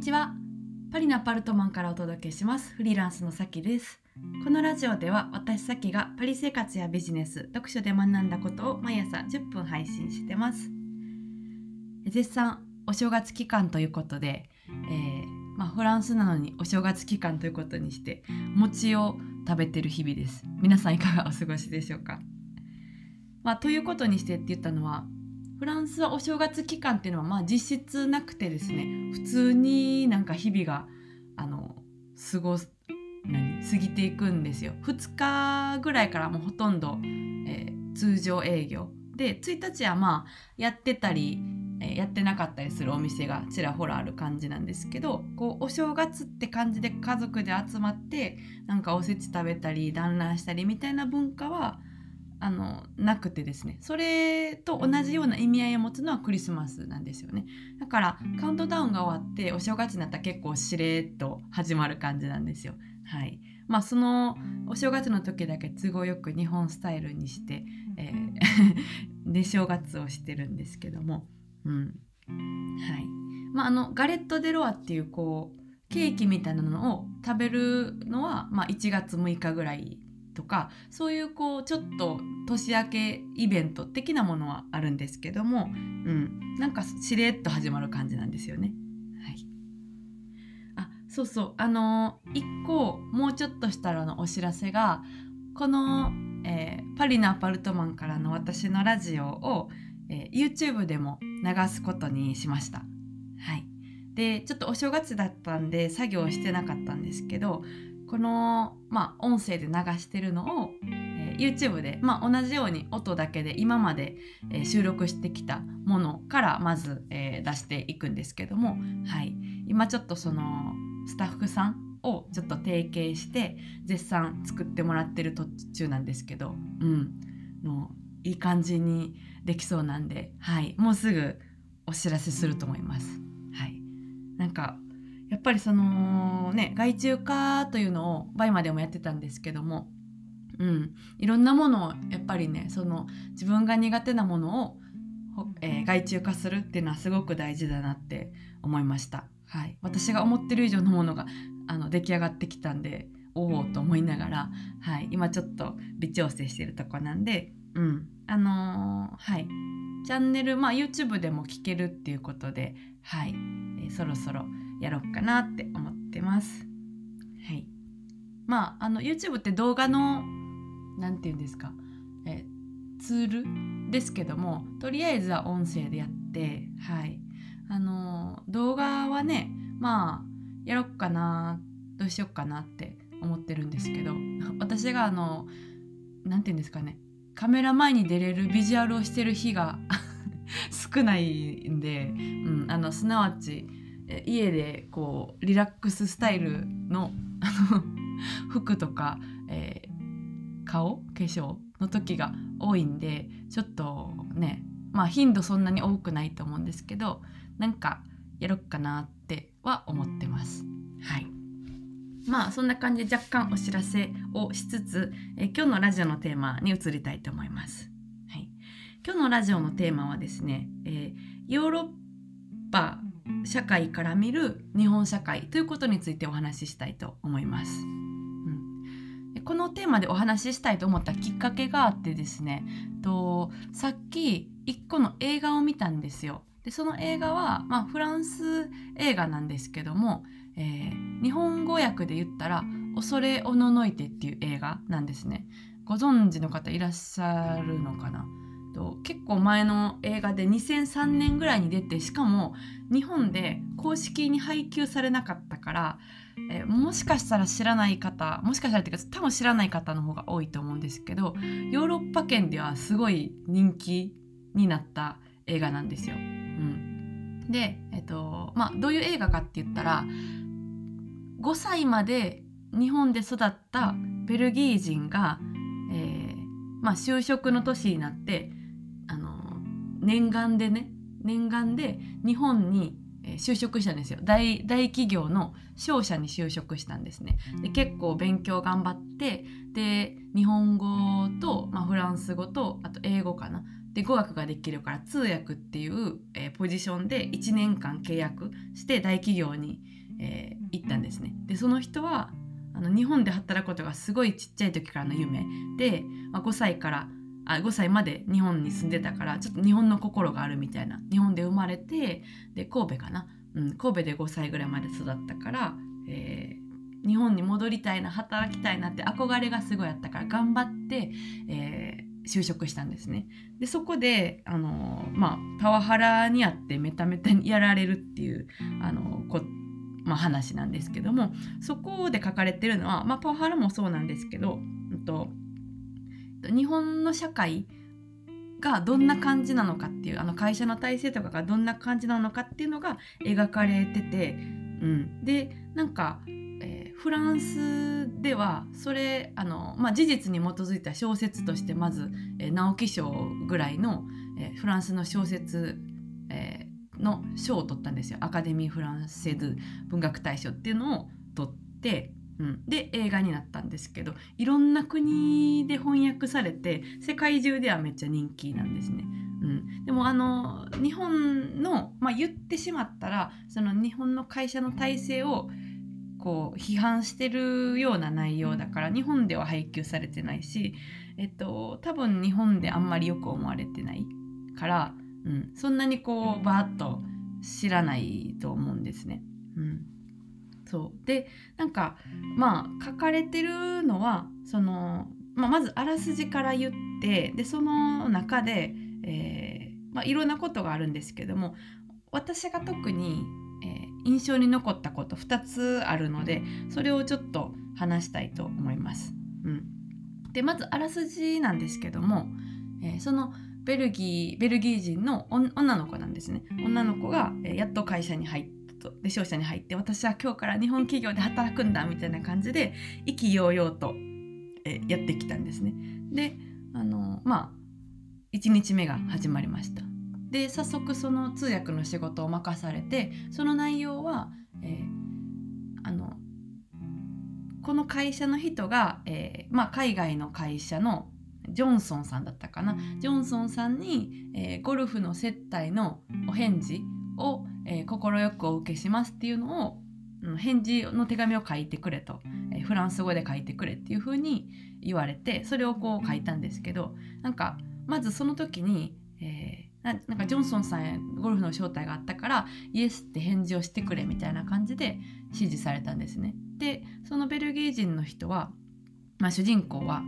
にちは。パリのアパルトマンからお届けします。フリーランスのさきです。このラジオでは私さきがパリ生活やビジネス読書で学んだことを毎朝10分配信してます。絶賛お正月期間ということで、えー、まあ、フランスなのにお正月期間ということにして餅を食べてる日々です。皆さんいかがお過ごしでしょうか？まあ、ということにしてって言ったのはフランスはお正月期間っていうのはまあ実質なくてですね普通になんか日々があの過ごす何過ぎていくんですよ。2日ぐらいからもうほとんど、えー、通常営業。で1日はまあやってたり、えー、やってなかったりするお店がちらほらある感じなんですけどこうお正月って感じで家族で集まってなんかおせち食べたり団らんしたりみたいな文化はあのなくてですね。それと同じような意味合いを持つのはクリスマスなんですよね。だからカウントダウンが終わってお正月になったら結構しれっと始まる感じなんですよ。はい。まあそのお正月の時だけ都合よく日本スタイルにして、えー、で正月をしてるんですけども。うん。はい。まああのガレット・デ・ロアっていうこうケーキみたいなのを食べるのは、まあ、1月6日ぐらいとかそういうこうちょっと年明けイベント的なものはあるんですけども、うん、なんかしれっと始まる感じなんですよね。はい、あそうそうあのー、1個もうちょっとしたらのお知らせがこの、えー、パリのアパルトマンからの私のラジオを、えー、YouTube でも流すことにしました。はい、でちょっとお正月だったんで作業してなかったんですけどこの、まあ、音声で流してるのを、えー、YouTube で、まあ、同じように音だけで今まで、えー、収録してきたものからまず、えー、出していくんですけども、はい、今ちょっとそのスタッフさんをちょっと提携して絶賛作ってもらってる途中なんですけど、うん、のいい感じにできそうなんで、はい、もうすぐお知らせすると思います。はい、なんかやっぱりそのね外注化というのを BUYMA でもやってたんですけども、うん、いろんなものをやっぱりねその自分が苦手なものを、えー、外注化するっていうのはすごく大事だなって思いました。はい、私が思ってる以上のものがあの出来上がってきたんでおおと思いながら、はい、今ちょっと微調整してるとこなんで、うん、あのー、はい。チャンネル、まあ、YouTube でも聞けるっていうことで、はい、えー、そろそろやろうかなって思ってます。はい。まあ、あの YouTube って動画の何て言うんですか、えツールですけどもとりあえずは音声でやってはいあの動画はねまあやろっかなどうしよっかなって思ってるんですけど 私があの何て言うんですかね？カメラ前に出れるビジュアルをしてる日が少ないんで、うん、あのすなわち家でこうリラックススタイルの 服とか、えー、顔化粧の時が多いんでちょっとねまあ頻度そんなに多くないと思うんですけどなんかやろっかなっては思ってます。はいまあそんな感じで若干お知らせをしつつ、え今日のラジオのテーマに移りたいと思います。今日のラジオのテーマはですね、えー、ヨーロッパ社会から見る日本社会ということについてお話ししたいと思います。うん、このテーマでお話ししたいと思ったきっかけがあってですねとさっき1個の映画を見たんですよ。でその映画は、まあ、フランス映画なんですけども、えー、日本語訳で言ったら「恐れおののいて」っていう映画なんですね。ご存知の方いらっしゃるのかな？と結構前の映画で2003年ぐらいに出てしかも日本で公式に配給されなかったから、えもしかしたら知らない方もしかしたらっていうか多分知らない方の方が多いと思うんですけどヨーロッパ圏ではすごい人気になった映画なんですよ。うん、で、えっとまあ、どういう映画かって言ったら5歳まで日本で育ったベルギー人が、えーまあ、就職の年になって念願でね念願で日本に就職したんですよ。大大企業の商社に就職したんですね。で結構勉強頑張ってで日本語と、まあ、フランス語とあと英語かな。で語学ができるから通訳っていう、えー、ポジションで1年間契約して大企業に、えー、行ったんですね。でその人はあの日本で働くことがすごいちっちゃい時からの夢で、まあ、5歳からあ5歳まで日本に住んでたからちょっと日本の心があるみたいな。日本で生まれてで神戸かな、うん、神戸で5歳ぐらいまで育ったから、えー、日本に戻りたいな働きたいなって憧れがすごいあったから頑張って、えー、就職したんですね。でそこであのまあパワハラにあってメタメタにやられるっていうあのこまあ、話なんですけどもそこで書かれてるのは、まあ、パワハラもそうなんですけど、うんと、日本の社会がどんな感じなのかっていうあの会社の体制とかがどんな感じなのかっていうのが描かれてて、うん、でなんかフランスではそれあの、まあ、事実に基づいた小説としてまず、えー、直木賞ぐらいの、えー、フランスの小説、えー、の賞を取ったんですよ。アカデミー・フランセドゥ文学大賞っていうのを取って、うん、で映画になったんですけどいろんな国で翻訳されて世界中ではめっちゃ人気なんですね。うん、でもあの日本の、まあ、言ってしまったらその日本の会社の体制をこう批判してるような内容だから日本では配給されてないし、えっと、多分日本であんまりよく思われてないから、うん、そんなにこうバーッと知らないと思うんですね。うん、そうでなんかまあ書かれてるのはその、まあ、まずあらすじから言ってでその中で、えーまあ、いろんなことがあるんですけども私が特にえー、印象に残ったこと2つあるのでそれをちょっと話したいと思います。うん、でまずあらすじなんですけども、えー、そのベルギーベルギー人の女の子なんですね。女の子が、え、やっと会社に入ったとで商社に入って私は今日から日本企業で働くんだみたいな感じで意気揚々と、えやってきたんですね。であのまあ1日目が始まりました。で早速その通訳の仕事を任されてその内容は、えー、あのこの会社の人が、えーまあ、海外の会社のジョンソンさんだったかなジョンソンさんに、えー、ゴルフの接待のお返事を快、えー、くお受けしますっていうのを、返事の手紙を書いてくれと、えー、フランス語で書いてくれっていうふうに言われてそれをこう書いたんですけどなんかまずその時に、えーななんかジョンソンさんへゴルフの招待があったからイエスって返事をしてくれみたいな感じで指示されたんですね。でそのベルギー人の人は、まあ、主人公は、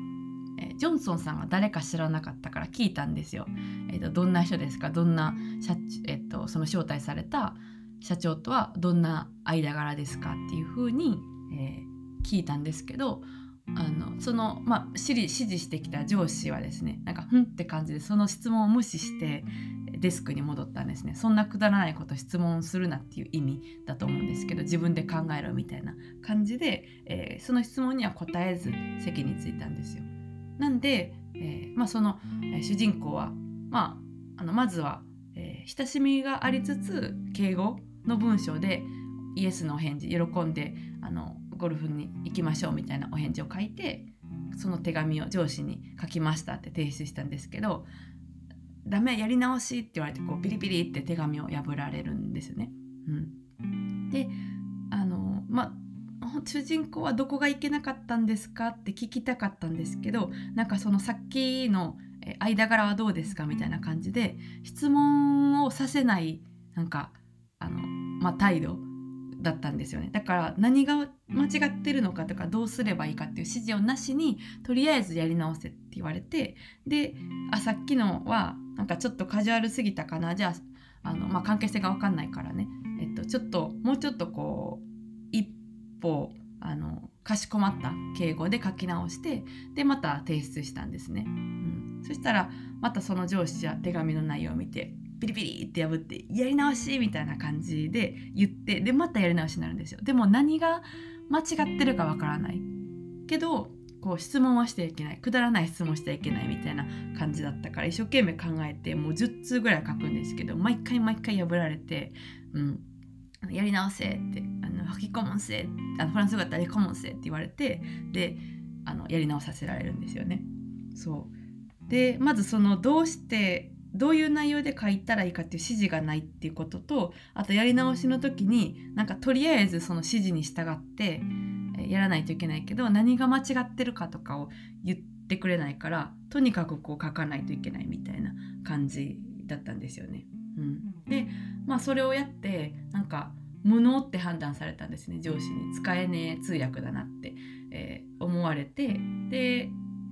え、ジョンソンさんが誰か知らなかったから聞いたんですよ。えーと、どんな人ですか？どんな社、えーと、その招待された社長とはどんな間柄ですかっていうふうに、えー、聞いたんですけどあのその、まあ、指示してきた上司はですねなんかふんって感じでその質問を無視してデスクに戻ったんですねそんなくだらないこと質問するなっていう意味だと思うんですけど自分で考えろみたいな感じで、えー、その質問には答えず席に着いたんですよ。なんで、えー、まあ、その、主人公は、まあ、あのまずは、え親しみがありつつ敬語の文章でイエスのお返事喜んであのゴルフに行きましょうみたいなお返事を書いてその手紙を上司に書きましたって提出したんですけどダメやり直しって言われてこうピリピリって手紙を破られるんですね。うん、で主人公はどこがいけなかったんですか？って聞きたかったんですけどなんかそのさっきの間柄はどうですか？みたいな感じで質問をさせないなんかあの、まあ、態度だったんですよね。だから何が間違ってるのかとかどうすればいいかっていう指示をなしにとりあえずやり直せって言われてであさっきのはなんかちょっとカジュアルすぎたかな？じゃああの、まあ、関係性が分かんないからね、えっと、ちょっともうちょっとこう歩あのかしこまった敬語で書き直してでまた提出したんですね、うん、そしたらまたその上司は手紙の内容を見てピリピリって破ってやり直しみたいな感じで言ってでまたやり直しになるんですよ。でも何が間違ってるかわからない。けどこう質問はしてはいけない。くだらない質問してはいけないみたいな感じだったから一生懸命考えてもう10通ぐらい書くんですけど毎回毎回破られて、うん、やり直せってあの吹き込むせあのフランス語だったら吹き込むんせって言われてであのやり直させられるんですよね。そうでまずそのどうしてどういう内容で書いたらいいかっていう指示がないっていうこととあとやり直しの時になんかとりあえずその指示に従ってやらないといけないけど何が間違ってるかとかを言ってくれないからとにかくこう書かないといけないみたいな感じだったんですよね。うん、でまあそれをやってなんか無能って判断されたんですね上司に使えねえ通訳だなって、えー、思われてで、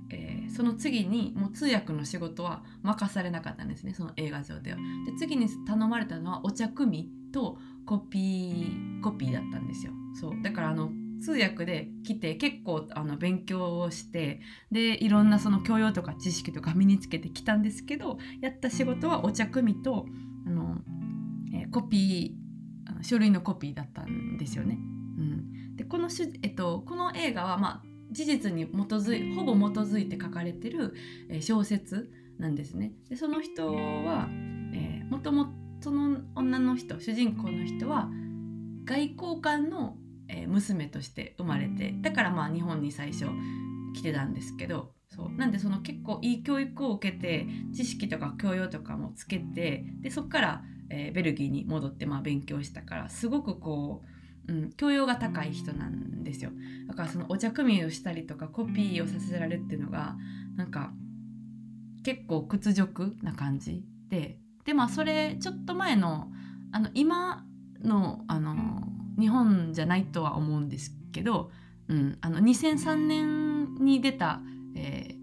えー、その次にもう通訳の仕事は任されなかったんですねその映画上では。で次に頼まれたのはお茶組とコピーコピーだったんですよ。そうだからあの通訳で来て結構あの勉強をしてでいろんなその教養とか知識とか身につけてきたんですけどやった仕事はお茶組とあの、え、コピー書類のコピーだったんですよね。うん、でこのし、えっと、この映画は、まあ、事実に基づいほぼ基づいて書かれてる、え、小説なんですね。でその人は、えー、もともとその女の人主人公の人は外交官の、え、娘として生まれてだからまあ日本に最初来てたんですけどそう。なんでその結構いい教育を受けて知識とか教養とかもつけてでそこから、えー、ベルギーに戻ってまあ勉強したからすごくこう、うん、教養が高い人なんですよ。だからそのお茶組をしたりとかコピーをさせられるっていうのがなんか結構屈辱な感じで。でまあそれちょっと前のあの今のあの日本じゃないとは思うんですけど、うん、あの2003年に出たえ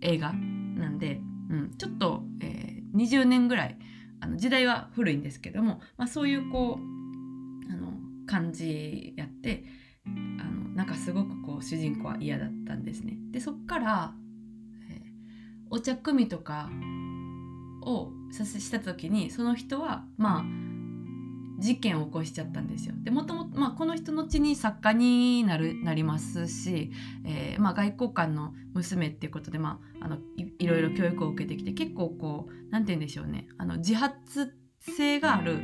ー、映画なんで、うん、ちょっと、えー、20年ぐらいあの時代は古いんですけども、まあ、そういうこうあの感じやってあのなんかすごくこう主人公は嫌だったんですね。でそっから、えー、お茶組とかをさせした時にその人はまあ事件を起こしちゃったんですよ。でもともと、まあ、この人後に作家になるなりますし、えーまあ、外交官の娘っていうことで、まあ、あのいいろいろ教育を受けてきて結構こう何て言うんでしょうねあの自発性がある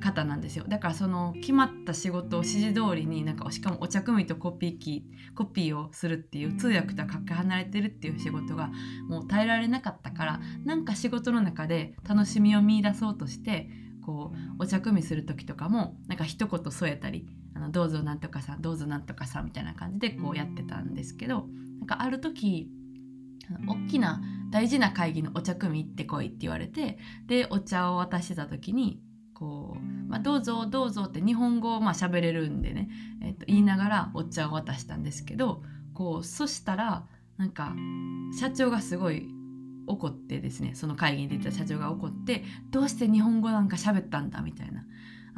方なんですよだからその決まった仕事を指示通りになんかしかもお茶組とコピー機コピーをするっていう通訳とはかけ離れてるっていう仕事がもう耐えられなかったからなんか仕事の中で楽しみを見いだそうとしてこうお茶組みする時とかもなんか一言添えたり「あのどうぞなんとかさんどうぞなんとかさん」みたいな感じでこうやってたんですけどなんかある時大きな大事な会議のお茶組み行ってこいって言われてでお茶を渡してた時にこう、まあ、どうぞどうぞって日本語をまあ喋れるんでね、えー、と言いながらお茶を渡したんですけどこうそしたらなんか社長がすごい怒ってですねその会議に出た社長が怒ってどうして日本語なんか喋ったんだみたいな。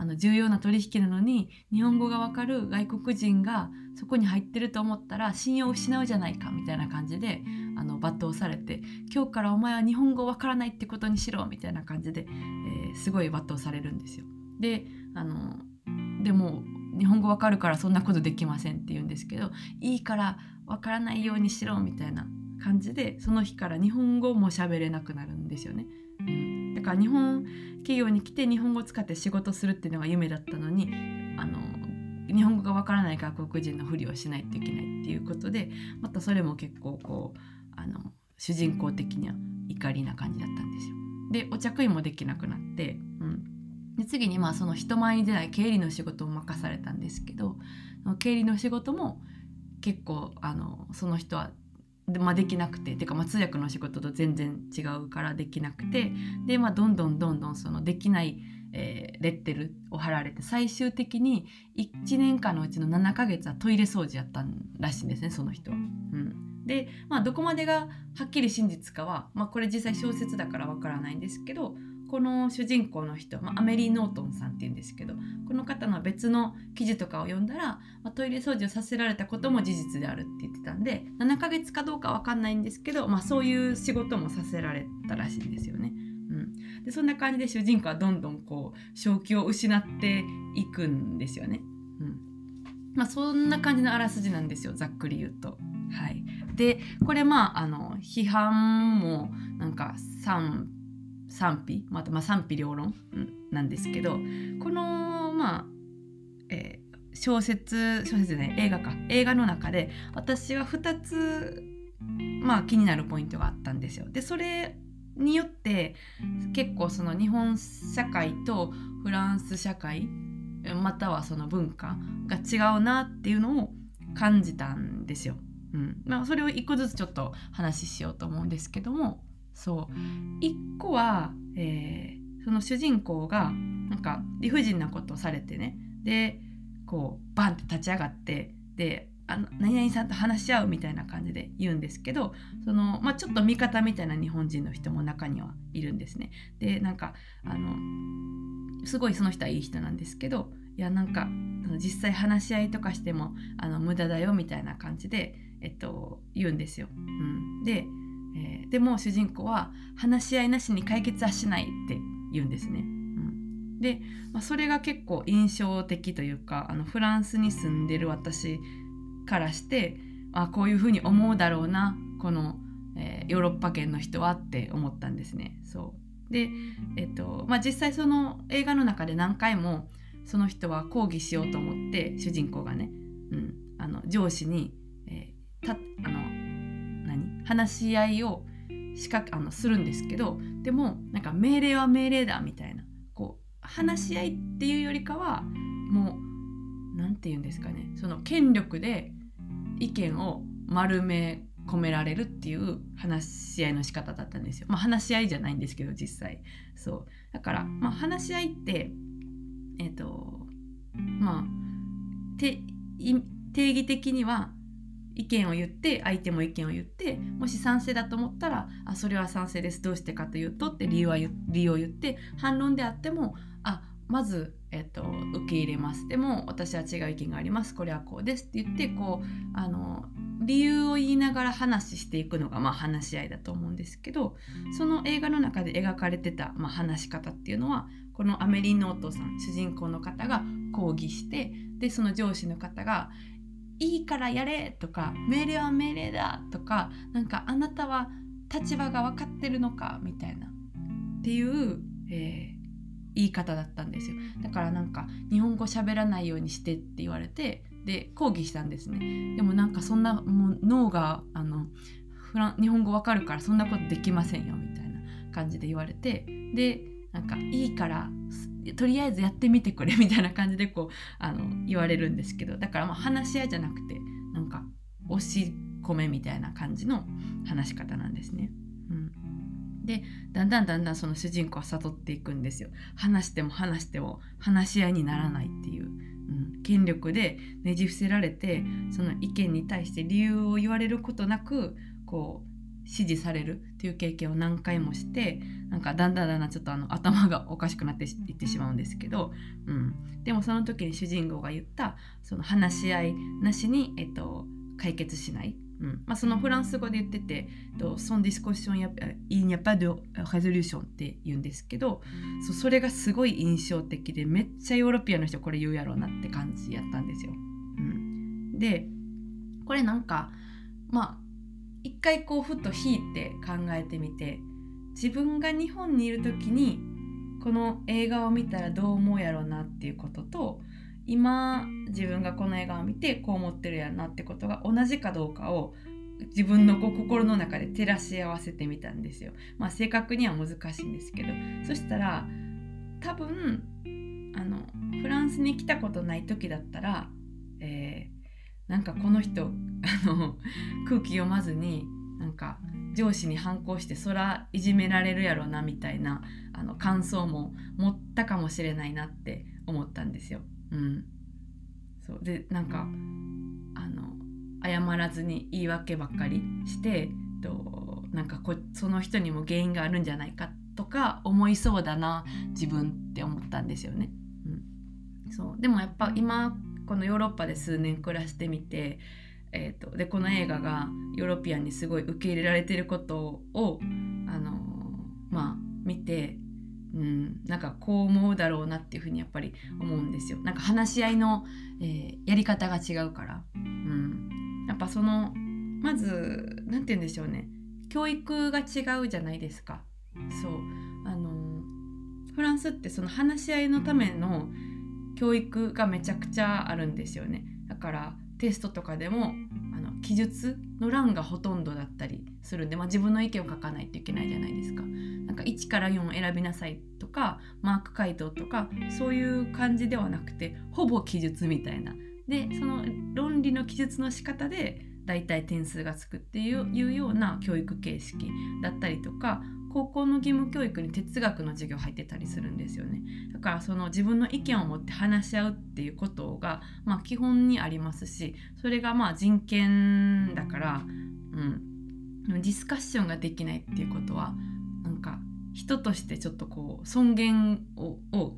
あの重要な取引なのに日本語がわかる外国人がそこに入ってると思ったら信用を失うじゃないかみたいな感じであの罵倒されて今日からお前は日本語わからないってことにしろみたいな感じで、えー、すごい罵倒されるんですよ。であのでも日本語わかるからそんなことできませんって言うんですけどいいからわからないようにしろみたいな感じでその日から日本語も喋れなくなるんですよね。うん、だから日本企業に来て日本語を使って仕事するっていうのが夢だったのにあの日本語がわからない外国人のふりをしないといけないっていうことでまたそれも結構こうあの主人公的には怒りな感じだったんですよ。でお茶食いもできなくなって、うん、で次にまあその人前に出ない経理の仕事を任されたんですけど経理の仕事も結構あのその人は,、まあ、できなくててか、まあ、通訳の仕事と全然違うからできなくてで、まあ、どんどんどんどんそのできない、えー、レッテルを貼られて最終的に1年間のうちの7ヶ月はトイレ掃除やったらしいんですねその人は。うんで、まあ、どこまでがはっきり真実かは、まあ、これ実際小説だからわからないんですけどこの主人公の人、まあ、アメリー・ノートンさんっていうんですけどこの方の別の記事とかを読んだら、まあ、トイレ掃除をさせられたことも事実であるって言ってたんで7ヶ月かどうか分かんないんですけど、まあ、そういう仕事もさせられたらしいんですよね。うん、でそんな感じで主人公はどんどんこう正気を失っていくんですよね。うんまあ、そんな感じのあらすじなんですよざっくり言うと。はい、でこれまああの批判もなんか賛賛否またまあ賛否両論、なんですけどこのまあ、えー、小説小説じゃない映画か映画の中で私は2つまあ気になるポイントがあったんですよ。でそれによって結構その日本社会とフランス社会またはその文化が違うなっていうのを感じたんですよ。うんまあ、それを一個ずつちょっと話ししようと思うんですけどもそう一個は、えー、その主人公がなんか理不尽なことをされてねでこうバンって立ち上がってであの何々さんと話し合うみたいな感じで言うんですけどその、まあ、ちょっと味方みたいな日本人の人も中にはいるんですね。でなんかあのすごいその人はいい人なんですけどいやなんか実際話し合いとかしてもあの無駄だよみたいな感じで、えっと、言うんですよ。うん、で、えー、でも主人公は話し合いなしに解決はしないって言うんですね。うん、で、まあ、それが結構印象的というかあのフランスに住んでる私からしてあこういうふうに思うだろうなこの、えー、ヨーロッパ圏の人はって思ったんですね。そうで、えっとまあ、実際その映画の中で何回もその人は抗議しようと思って主人公がね、うん、あの上司に、えー、たあの話し合いをしかあのするんですけどでもなんか命令は命令だみたいな。こう話し合いっていうよりかはもう何て言うんですかね。その権力で意見を丸め込められるっていう話し合いの仕方だったんですよ。まあ、話し合いじゃないんですけど実際。そう。だから、まあ、話し合いってえっ、ー、とまあ定義的には意見を言って相手も意見を言ってもし賛成だと思ったらあそれは賛成ですどうしてかというとって理由は理由を言って反論であってもあまず、えっと、受け入れます。でも私は違う意見があります。これはこうです。って言ってこうあの理由を言いながら話していくのが、まあ、話し合いだと思うんですけどその映画の中で描かれてた、まあ、話し方っていうのはこのアメリンのお父さん主人公の方が抗議してでその上司の方が「いいからやれ!」とか「命令は命令だ!」とか「なんかあなたは立場が分かってるのか?」みたいなっていう、えー、言い方だったんですよだからなんか日本語喋らないようにしてって言われてで抗議したんですねでもなんかそんなもう脳があのフラン日本語わかるからそんなことできませんよみたいな感じで言われてでなんかいいからとりあえずやってみてくれみたいな感じでこう あの言われるんですけどだからまあ話し合いじゃなくてなんか押し込めみたいな感じの話し方なんですね。うんでだんだんだんだんその主人公は悟っていくんですよ話しても話しても話し合いにならないっていう、うん、権力でねじ伏せられてその意見に対して理由を言われることなくこう支持されるっていう経験を何回もしてなんかだんだんだんだんちょっとあの頭がおかしくなっていってしまうんですけど、うん、でもその時に主人公が言ったその話し合いなしに、えっと、解決しない。うん。まあ、そのフランス語で言ってて「ソンディスコッションやイニャパドレゾリューション」って言うんですけどそそれがすごい印象的でめっちゃヨーロピアの人これ言うやろうなって感じやったんですよ。うん、でこれなんかまあ一回こうふっと引いて考えてみて自分が日本にいる時にこの映画を見たらどう思うやろうなっていうことと今自分がこの映画を見てこう思ってるやなってことが同じかどうかを自分の心の中で照らし合わせてみたんですよ。まあ正確には難しいんですけどそしたら多分あのフランスに来たことない時だったら、えー、なんかこの人あの空気読まずになんか上司に反抗してそらいじめられるやろなみたいなあの感想も持ったかもしれないなって思ったんですよ。うん、そうでなんかあの謝らずに言い訳ばっかりしてとなんかこその人にも原因があるんじゃないかとか思いそうだな自分って思ったんですよね。うん、そうでもやっぱ今このヨーロッパで数年暮らしてみて、えーと、でこの映画がヨーロピアンにすごい受け入れられてることを、あのー、まあ見てうん、なんかこう思うだろうなっていうふうにやっぱり思うんですよ。なんか話し合いの、えー、やり方が違うから、うん、やっぱそのまず何て言うんでしょうね教育が違うじゃないですか。そうあのフランスってその話し合いのための教育がめちゃくちゃあるんですよね。だからテストとかでもあの記述の欄がほとんどだったりするんで、まあ、自分の意見を書かないといけないじゃないですか。なんか1から4選びなさいとかマーク回答とかそういう感じではなくてほぼ記述みたいな。でその論理の記述の仕方で大体点数がつくっていうような教育形式だったりとか高校の義務教育に哲学の授業入ってたりするんですよね。だからその自分の意見を持って話し合うっていうことが、まあ、基本にありますしそれがまあ人権だから、うん、ディスカッションができないっていうことはなんか人としてちょっとこう尊厳をを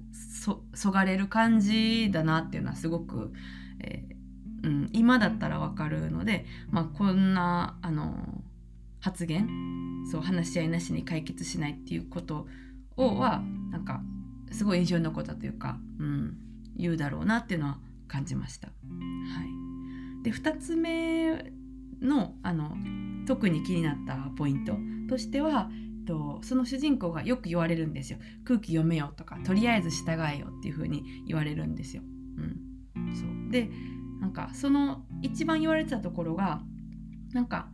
そがれる感じだなっていうのはすごく、えー、うん、今だったらわかるので、まあ、こんなあの発言そう話し合いなしに解決しないっていうことをはなんかすごい印象に残ったというか、うん、言うだろうなっていうのは感じました。はい、で2つ目のあの特に気になったポイントとしてはとその主人公がよく言われるんですよ空気読めよとかとりあえず従えよっていう風に言われるんですよ。うん、そうでなんかその一番言われてたところがなんか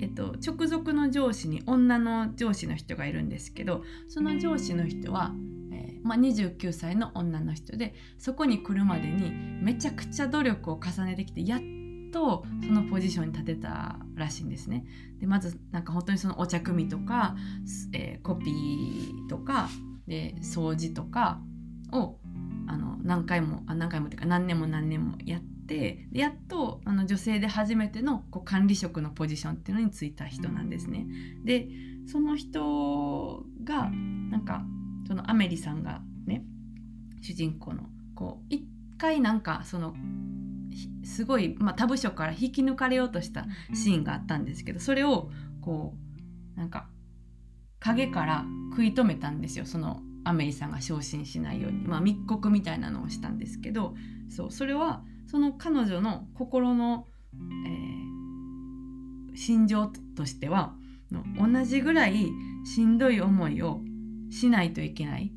えっと、直属の上司に女の上司の人がいるんですけどその上司の人は、えー、まあ、29歳の女の人でそこに来るまでにめちゃくちゃ努力を重ねてきてやっとそのポジションに立てたらしいんですね。でまずなんか本当にそのお茶組とか、えー、コピーとかで掃除とかをあの何回もあ何回もっていうか何年も何年もやってってやっとあの女性で初めてのこう管理職のポジションっていうのに就いた人なんですね。でその人がなんかそのアメリさんがね主人公のこう一回なんかそのすごい、まあ、他部署から引き抜かれようとしたシーンがあったんですけどそれをこうなんか影から食い止めたんですよそのアメリさんが昇進しないように、まあ、密告みたいなのをしたんですけどそうそれはその彼女の心の、えー、心情としては同じぐらいしんどい思いをしないといけない。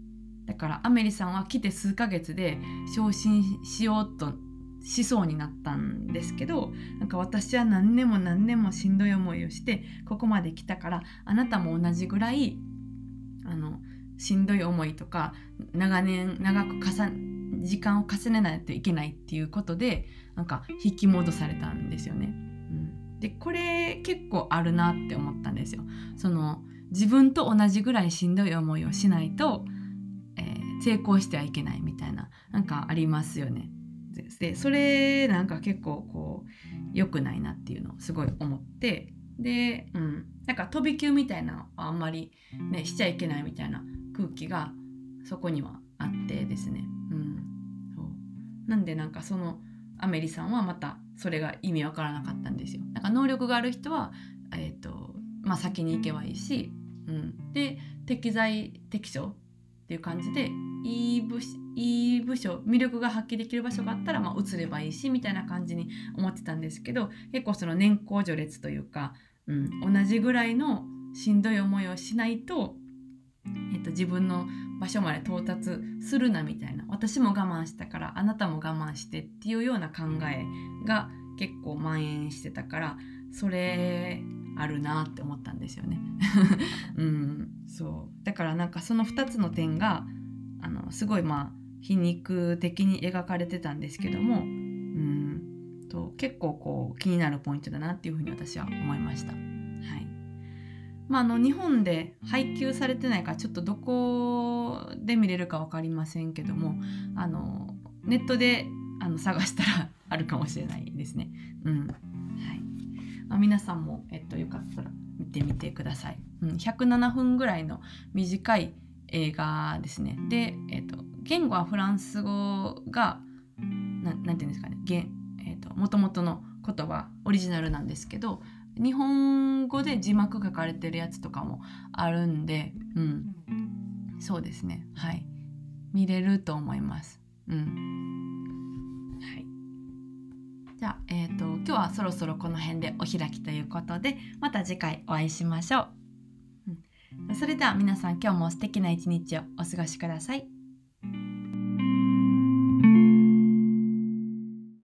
だからアメリさんは来て数ヶ月で昇進しようとしそうになったんですけどなんか私は何年も何年もしんどい思いをしてここまで来たからあなたも同じぐらいあのしんどい思いとか長年長く重時間を重ねないといけないっていうことでなんか引き戻されたんですよね。うん、でこれ結構あるなって思ったんですよ。その自分と同じぐらいしんどい思いをしないと、えー、成功してはいけないみたいななんかありますよね。でそれなんか結構こう良くないなっていうのをすごい思ってで、うん、なんか飛び級みたいなのはあんまり、ね、しちゃいけないみたいな空気がそこにはあってですね。なんでなんかそのアメリさんはまたそれが意味わからなかったんですよ。なんか能力がある人は、えーとまあ、先に行けばいいし、うん、で適材適所っていう感じでいい部いい部署魅力が発揮できる場所があったら、まあ、移ればいいしみたいな感じに思ってたんですけど結構その年功序列というか、うん、同じぐらいのしんどい思いをしないと、えっと、自分の場所まで到達するなみたいな私も我慢したからあなたも我慢してっていうような考えが結構蔓延してたからそれあるなって思ったんですよね。うん、そうだからなんかその2つの点があのすごいまあ皮肉的に描かれてたんですけども、うん、と結構こう気になるポイントだなっていうふうに私は思いました。まあ、あの日本で配給されてないからちょっとどこで見れるか分かりませんけどもあのネットであの探したら あるかもしれないですね。うんはいまあ、皆さんも、えっと、よかったら見てみてください。うん、107分ぐらいの短い映画ですね。で、えっと、言語はフランス語がななんていうんですかねもともとの言葉オリジナルなんですけど日本語で字幕書かれてるやつとかもあるんで、うん、そうですね。はい。見れると思います。うん。はい。じゃあ、えーと、今日はそろそろこの辺でお開きということでまた次回お会いしましょう、うん、それでは皆さん今日も素敵な一日をお過ごしください